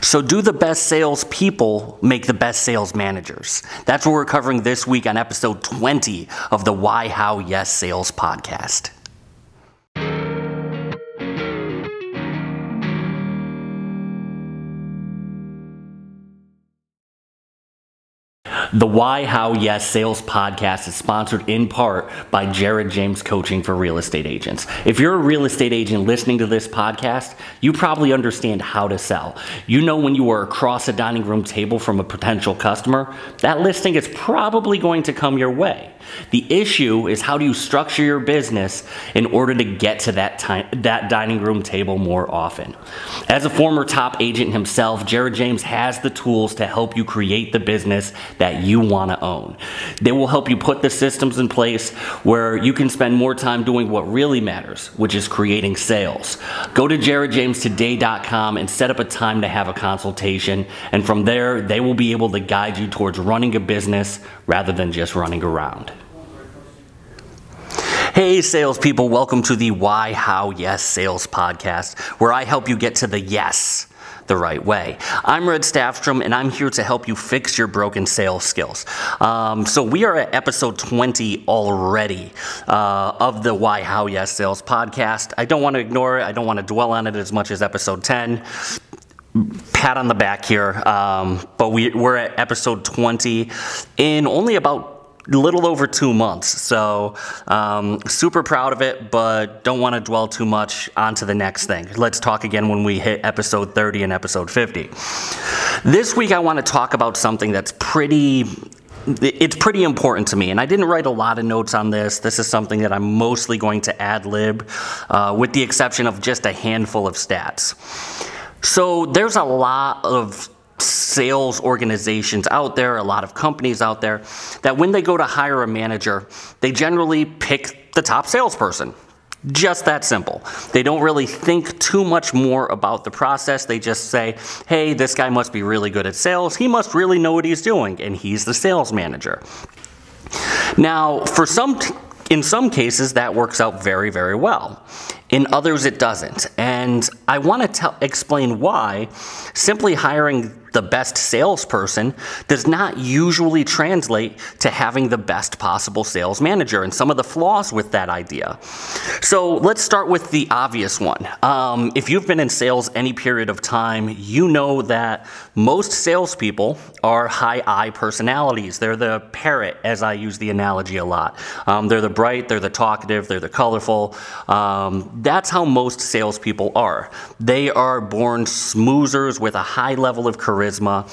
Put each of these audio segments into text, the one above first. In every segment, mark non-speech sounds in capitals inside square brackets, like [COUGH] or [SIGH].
So, do the best salespeople make the best sales managers? That's what we're covering this week on episode 20 of the Why, How, Yes Sales podcast. The Why, How, Yes Sales podcast is sponsored in part by Jared James Coaching for Real Estate Agents. If you're a real estate agent listening to this podcast, you probably understand how to sell. You know when you are across a dining room table from a potential customer, that listing is probably going to come your way. The issue is how do you structure your business in order to get to that time, that dining room table more often. As a former top agent himself, Jared James has the tools to help you create the business that you want to own. They will help you put the systems in place where you can spend more time doing what really matters, which is creating sales. Go to jaredjamestoday.com and set up a time to have a consultation, and from there, they will be able to guide you towards running a business rather than just running around. Hey, salespeople, welcome to the Why, How, Yes Sales podcast, where I help you get to the yes the right way. I'm Red Staffstrom, and I'm here to help you fix your broken sales skills. Um, so, we are at episode 20 already uh, of the Why, How, Yes Sales podcast. I don't want to ignore it, I don't want to dwell on it as much as episode 10 pat on the back here, um, but we, we're at episode 20 in only about little over two months. So, um, super proud of it, but don't want to dwell too much onto the next thing. Let's talk again when we hit episode 30 and episode 50. This week, I want to talk about something that's pretty it's pretty important to me. And I didn't write a lot of notes on this. This is something that I'm mostly going to ad lib, uh, with the exception of just a handful of stats. So there's a lot of sales organizations out there, a lot of companies out there, that when they go to hire a manager, they generally pick the top salesperson. Just that simple. They don't really think too much more about the process. They just say, hey, this guy must be really good at sales. He must really know what he's doing, and he's the sales manager. Now, for some in some cases, that works out very, very well. In others, it doesn't. And I want to explain why simply hiring the best salesperson does not usually translate to having the best possible sales manager and some of the flaws with that idea. So let's start with the obvious one. Um, if you've been in sales any period of time, you know that most salespeople are high I personalities. They're the parrot, as I use the analogy a lot. Um, they're the bright, they're the talkative, they're the colorful. Um, that's how most salespeople are. They are born smoozers with a high level of charisma charisma.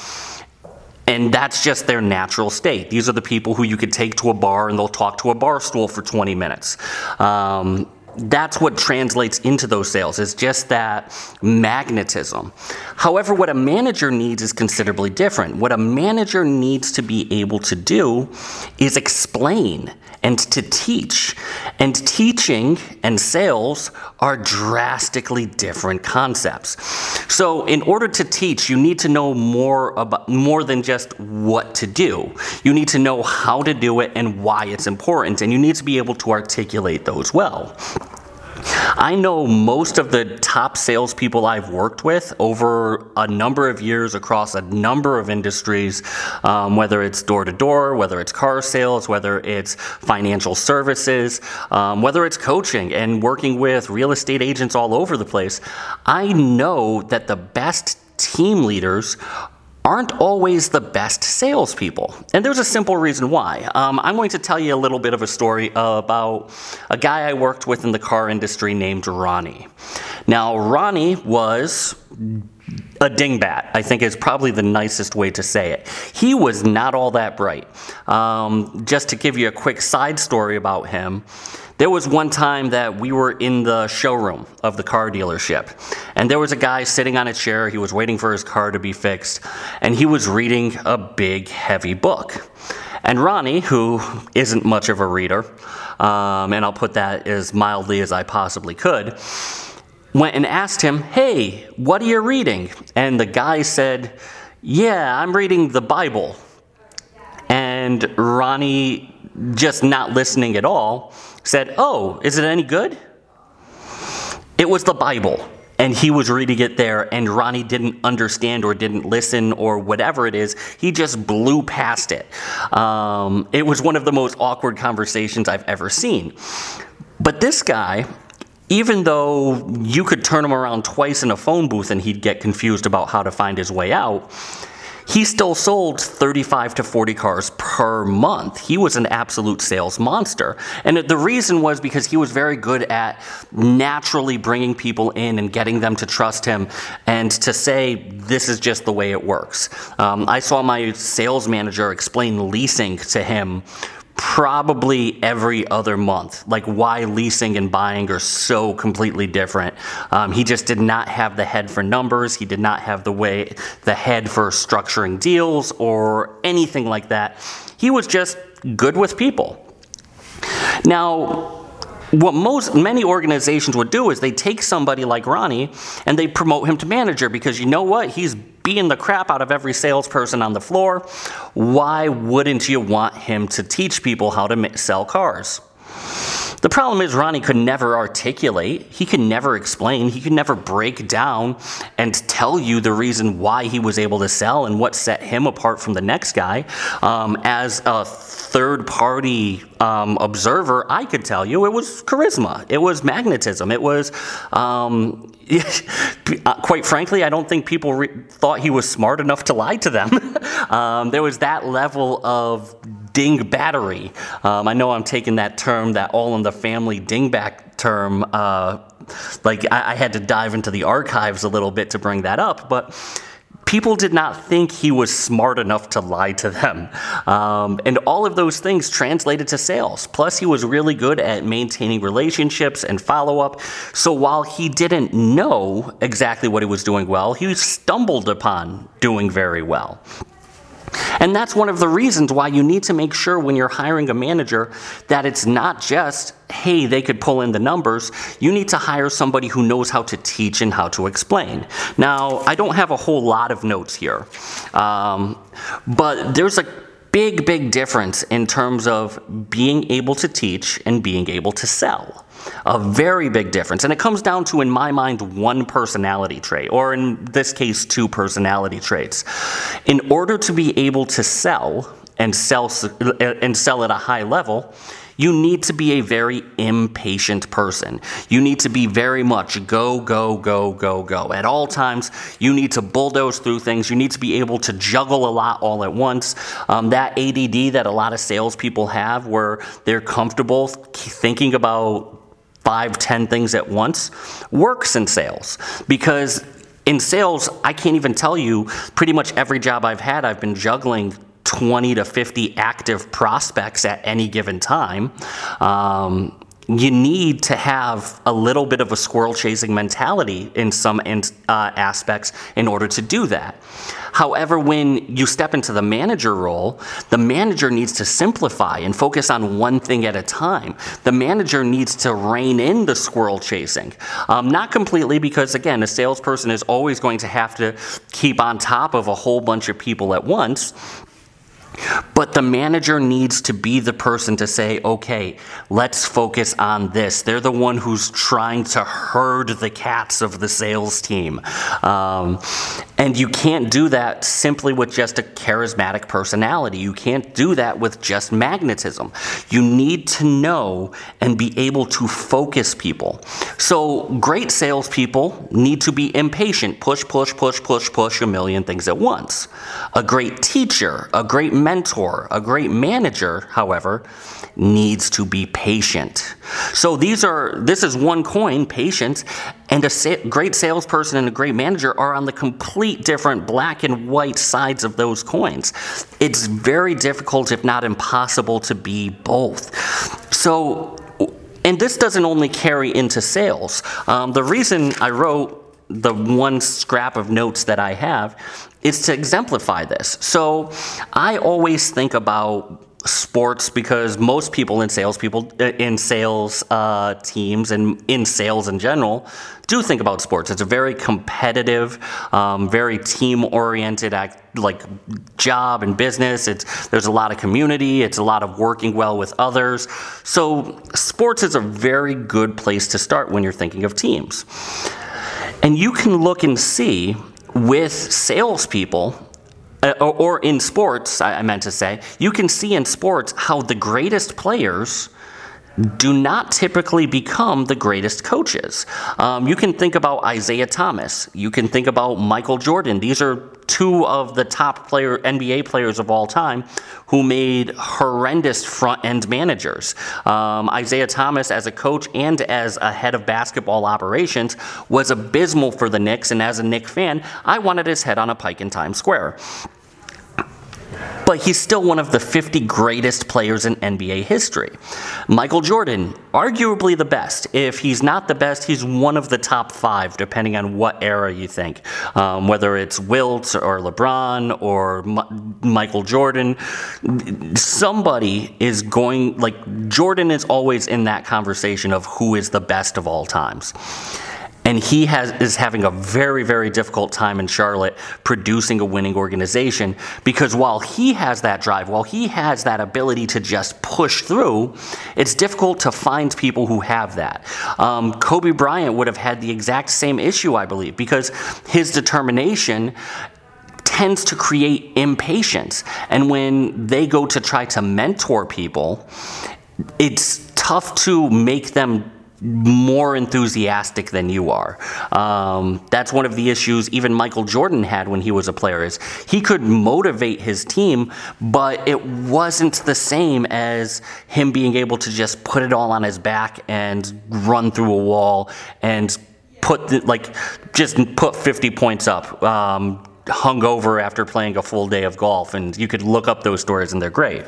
And that's just their natural state. These are the people who you could take to a bar and they'll talk to a bar stool for 20 minutes. Um, that's what translates into those sales is just that magnetism however what a manager needs is considerably different what a manager needs to be able to do is explain and to teach. And teaching and sales are drastically different concepts. So, in order to teach, you need to know more about more than just what to do. You need to know how to do it and why it's important, and you need to be able to articulate those well. I know most of the top salespeople I've worked with over a number of years across a number of industries, um, whether it's door to door, whether it's car sales, whether it's financial services, um, whether it's coaching and working with real estate agents all over the place. I know that the best team leaders aren't always the best salespeople. And there's a simple reason why. Um, I'm going to tell you a little bit of a story about a guy I worked with in the car industry named Ronnie. Now, Ronnie was a dingbat, I think is probably the nicest way to say it. He was not all that bright. Um, just to give you a quick side story about him, there was one time that we were in the showroom of the car dealership, and there was a guy sitting on a chair. He was waiting for his car to be fixed, and he was reading a big, heavy book. And Ronnie, who isn't much of a reader, um, and I'll put that as mildly as I possibly could, went and asked him, Hey, what are you reading? And the guy said, Yeah, I'm reading the Bible. And Ronnie, just not listening at all, said, Oh, is it any good? It was the Bible. and he was reading it there, and Ronnie didn't understand or didn't listen or whatever it is. He just blew past it. Um, it was one of the most awkward conversations I've ever seen. But this guy, even though you could turn him around twice in a phone booth and he'd get confused about how to find his way out, he still sold 35 to 40 cars per month. He was an absolute sales monster. And the reason was because he was very good at naturally bringing people in and getting them to trust him and to say, this is just the way it works. Um, I saw my sales manager explain leasing to him probably every other month, like why leasing and buying are so completely different. Um, he just did not have the head for numbers. He did not have the way, the head for structuring deals or anything like that. He was just good with people. Now, what most many organizations would do is they take somebody like Ronnie and they promote him to manager because you know what? He's beating the crap out of every salesperson on the floor. Why wouldn't you want him to teach people how to sell cars? The problem is Ronnie could never articulate, he could never explain, he could never break down and tell you the reason why he was able to sell and what set him apart from the next guy. Um, as a third party um, observer, I could tell you it was charisma, it was magnetism, it was, um, [LAUGHS] quite frankly, I don't think people re- thought he was smart enough to lie to them. [LAUGHS] Um, there was that level of ding battery. Um, I know I'm taking that term, that all in the family dingback term. Uh, like I, I had to dive into the archives a little bit to bring that up, but people did not think he was smart enough to lie to them. Um, and all of those things translated to sales. Plus, he was really good at maintaining relationships and follow up. So while he didn't know exactly what he was doing well, he stumbled upon doing very well. And that's one of the reasons why you need to make sure when you're hiring a manager that it's not just, hey, they could pull in the numbers. You need to hire somebody who knows how to teach and how to explain. Now, I don't have a whole lot of notes here, um, but there's a big, big difference in terms of being able to teach and being able to sell. A very big difference. And it comes down to, in my mind, one personality trait, or in this case, two personality traits. In order to be able to sell and sell, and sell at a high level, you need to be a very impatient person. You need to be very much go, go, go, go, go. At all times, you need to bulldoze through things. You need to be able to juggle a lot all at once. Um, that ADD that a lot of salespeople have, where they're comfortable thinking about five, ten things at once works in sales because in sales, I can't even tell you pretty much every job I've had, I've been juggling 20 to 50 active prospects at any given time. Um, you need to have a little bit of a squirrel chasing mentality in some uh, aspects in order to do that. However, when you step into the manager role, the manager needs to simplify and focus on one thing at a time. The manager needs to rein in the squirrel chasing. Um, not completely, because again, a salesperson is always going to have to keep on top of a whole bunch of people at once. But the manager needs to be the person to say, okay, let's focus on this. They're the one who's trying to herd the cats of the sales team. Um, and you can't do that simply with just a charismatic personality. You can't do that with just magnetism. You need to know and be able to focus people. So, great salespeople need to be impatient, push, push, push, push, push a million things at once. A great teacher, a great mentor, a great manager, however, needs to be patient. So these are this is one coin, patience, and a sa- great salesperson and a great manager are on the complete different black and white sides of those coins. It's very difficult, if not impossible, to be both. So and this doesn't only carry into sales. Um, the reason I wrote the one scrap of notes that I have is to exemplify this. So I always think about sports because most people in sales people uh, in sales uh, teams and in sales in general do think about sports. It's a very competitive um, very team oriented like job and business. It's there's a lot of community. It's a lot of working well with others. So sports is a very good place to start when you're thinking of teams. And you can look and see with salespeople, uh, or, in sports, I meant to say, you can see in sports how the greatest players do not typically become the greatest coaches. Um, you can think about Isiah Thomas. You can think about Michael Jordan. These are two of the top player NBA players of all time who made horrendous front end managers. Um, Isiah Thomas, as a coach and as a head of basketball operations, was abysmal for the Knicks. And as a Knicks fan, I wanted his head on a pike in Times Square but he's still one of the 50 greatest players in NBA history. Michael Jordan, arguably the best. If he's not the best, he's one of the top five, depending on what era you think. Um, whether it's Wilt or LeBron or M- Michael Jordan, somebody is going, like, Jordan is always in that conversation of who is the best of all times and he has is having a very very difficult time in Charlotte producing a winning organization because while he has that drive while he has that ability to just push through it's difficult to find people who have that. Um, Kobe Bryant would have had the exact same issue I believe because his determination tends to create impatience. And when they go to try to mentor people it's tough to make them more enthusiastic than you are. Um, that's one of the issues even Michael Jordan had when he was a player is he could motivate his team, but it wasn't the same as him being able to just put it all on his back and run through a wall and put the, like just put 50 points up. Um, hungover after playing a full day of golf, and you could look up those stories, and they're great.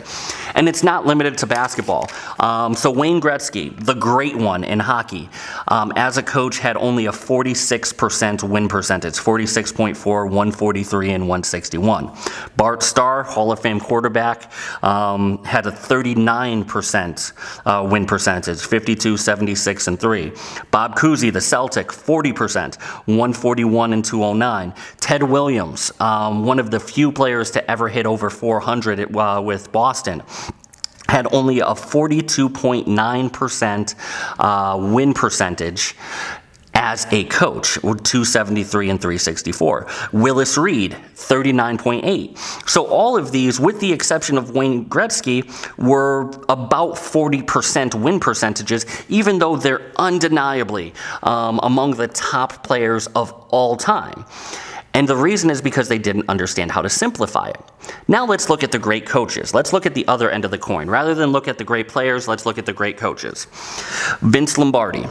And it's not limited to basketball. Um, so Wayne Gretzky, the great one in hockey, um, as a coach, had only a 46% win percentage, 46.4, 143, and 161. Bart Starr, Hall of Fame quarterback, um, had a 39% uh, win percentage, 52, 76, and 3. Bob Cousy, the Celtic, 40%, 141 and 209. Ted Williams, um, one of the few players to ever hit over 400 uh, with Boston had only a 42.9% uh, win percentage as a coach, 273 and 364. Willis Reed, 39.8. So all of these, with the exception of Wayne Gretzky, were about 40% win percentages, even though they're undeniably um, among the top players of all time. And the reason is because they didn't understand how to simplify it. Now let's look at the great coaches. Let's look at the other end of the coin. Rather than look at the great players, let's look at the great coaches. Vince Lombardi,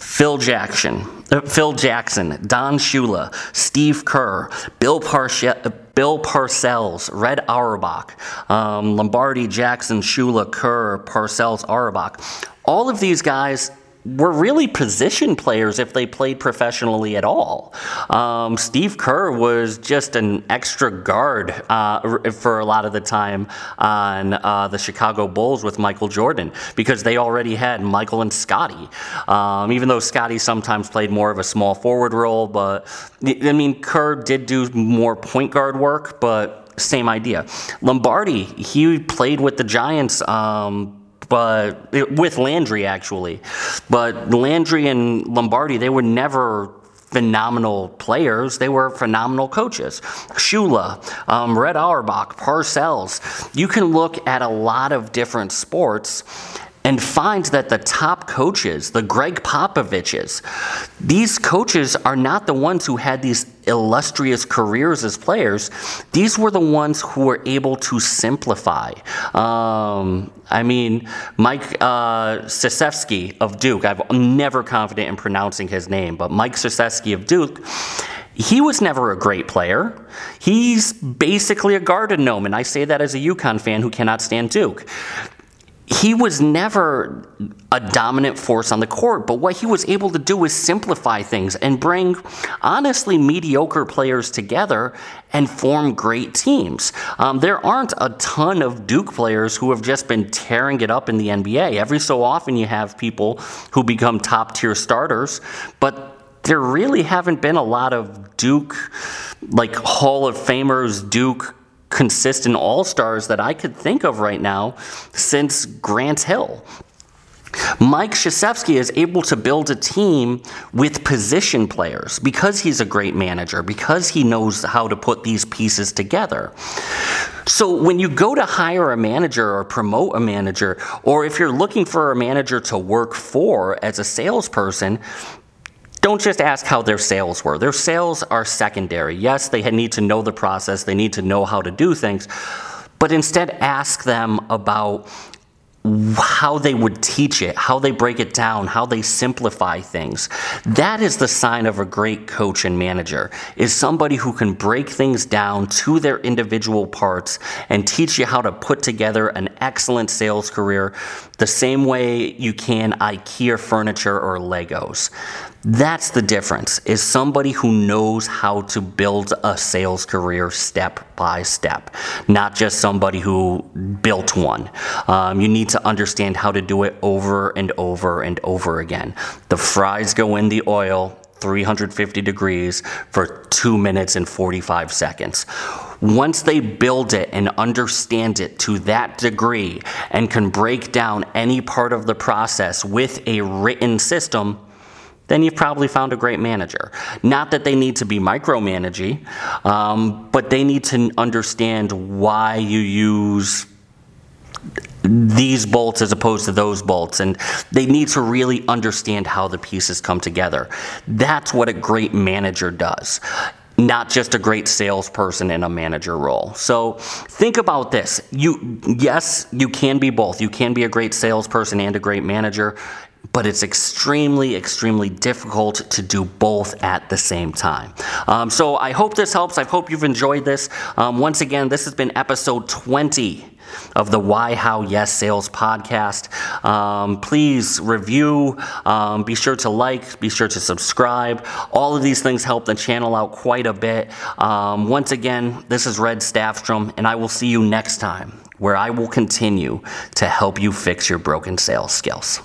Phil Jackson, uh, Phil Jackson, Don Shula, Steve Kerr, Bill, Bill Parcells, Red Auerbach, um, Lombardi, Jackson, Shula, Kerr, Parcells, Auerbach. All of these guys were really position players if they played professionally at all. Um, Steve Kerr was just an extra guard uh, for a lot of the time on uh, the Chicago Bulls with Michael Jordan because they already had Michael and Scottie. Um, even though Scottie sometimes played more of a small forward role, but I mean, Kerr did do more point guard work, but same idea. Lombardi, he played with the Giants. Um, but with Landry actually. But Landry and Lombardi, they were never phenomenal players. They were phenomenal coaches. Shula, um, Red Auerbach, Parcells. You can look at a lot of different sports and find that the top coaches, the Gregg Popoviches, these coaches are not the ones who had these illustrious careers as players. These were the ones who were able to simplify. Um, I mean, Mike uh, of Duke, I'm never confident in pronouncing his name, but Mike Krzyzewski of Duke, he was never a great player. He's basically a garden gnome, and I say that as a UConn fan who cannot stand Duke he was never a dominant force on the court, but what he was able to do was simplify things and bring honestly mediocre players together and form great teams. Um, there aren't a ton of Duke players who have just been tearing it up in the NBA. Every so often, you have people who become top tier starters, but there really haven't been a lot of Duke, like Hall of Famers, Duke consistent all stars that I could think of right now since Grant Hill. Mike Krzyzewski is able to build a team with position players because he's a great manager, because he knows how to put these pieces together. So when you go to hire a manager or promote a manager, or if you're looking for a manager to work for as a salesperson, don't just ask how their sales were. Their sales are secondary. Yes, they need to know the process, they need to know how to do things, but instead ask them about how they would teach it, how they break it down, how they simplify things. That is the sign of a great coach and manager, is somebody who can break things down to their individual parts and teach you how to put together an excellent sales career the same way you can IKEA furniture or Legos. That's the difference, is somebody who knows how to build a sales career step by step, not just somebody who built one. Um, you need to understand how to do it over and over and over again. The fries go in the oil, 350 degrees for 2 minutes and 45 seconds. Once they build it and understand it to that degree and can break down any part of the process with a written system, then you've probably found a great manager. Not that they need to be micromanaging, um, but they need to understand why you use these bolts as opposed to those bolts and they need to really understand how the pieces come together that's what a great manager does not just a great salesperson in a manager role. So think about this. You yes, you can be both. You can be a great salesperson and a great manager but it's extremely, extremely difficult to do both at the same time. Um, so I hope this helps. I hope you've enjoyed this. Um, once again, this has been episode 20 of the Why, How, Yes Sales podcast. Um, please review, um, be sure to like, be sure to subscribe. All of these things help the channel out quite a bit. Um, once again, this is Red Staffstrom, and I will see you next time where I will continue to help you fix your broken sales skills.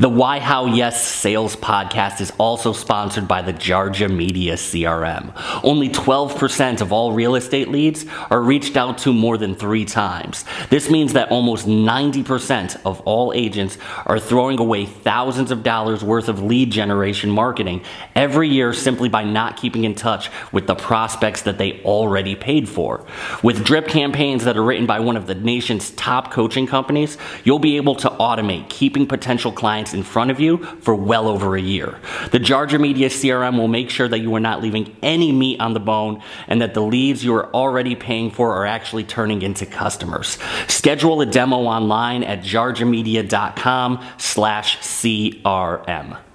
The Why How Yes Sales podcast is also sponsored by the Jarja Media CRM. Only 12% of all real estate leads are reached out to more than three times. This means that almost 90% of all agents are throwing away thousands of dollars worth of lead generation marketing every year simply by not keeping in touch with the prospects that they already paid for. With drip campaigns that are written by one of the nation's top coaching companies, you'll be able to automate keeping potential clients clients in front of you for well over a year. The Jarja Media CRM will make sure that you are not leaving any meat on the bone and that the leads you are already paying for are actually turning into customers. Schedule a demo online at jarjamedia.com slash CRM.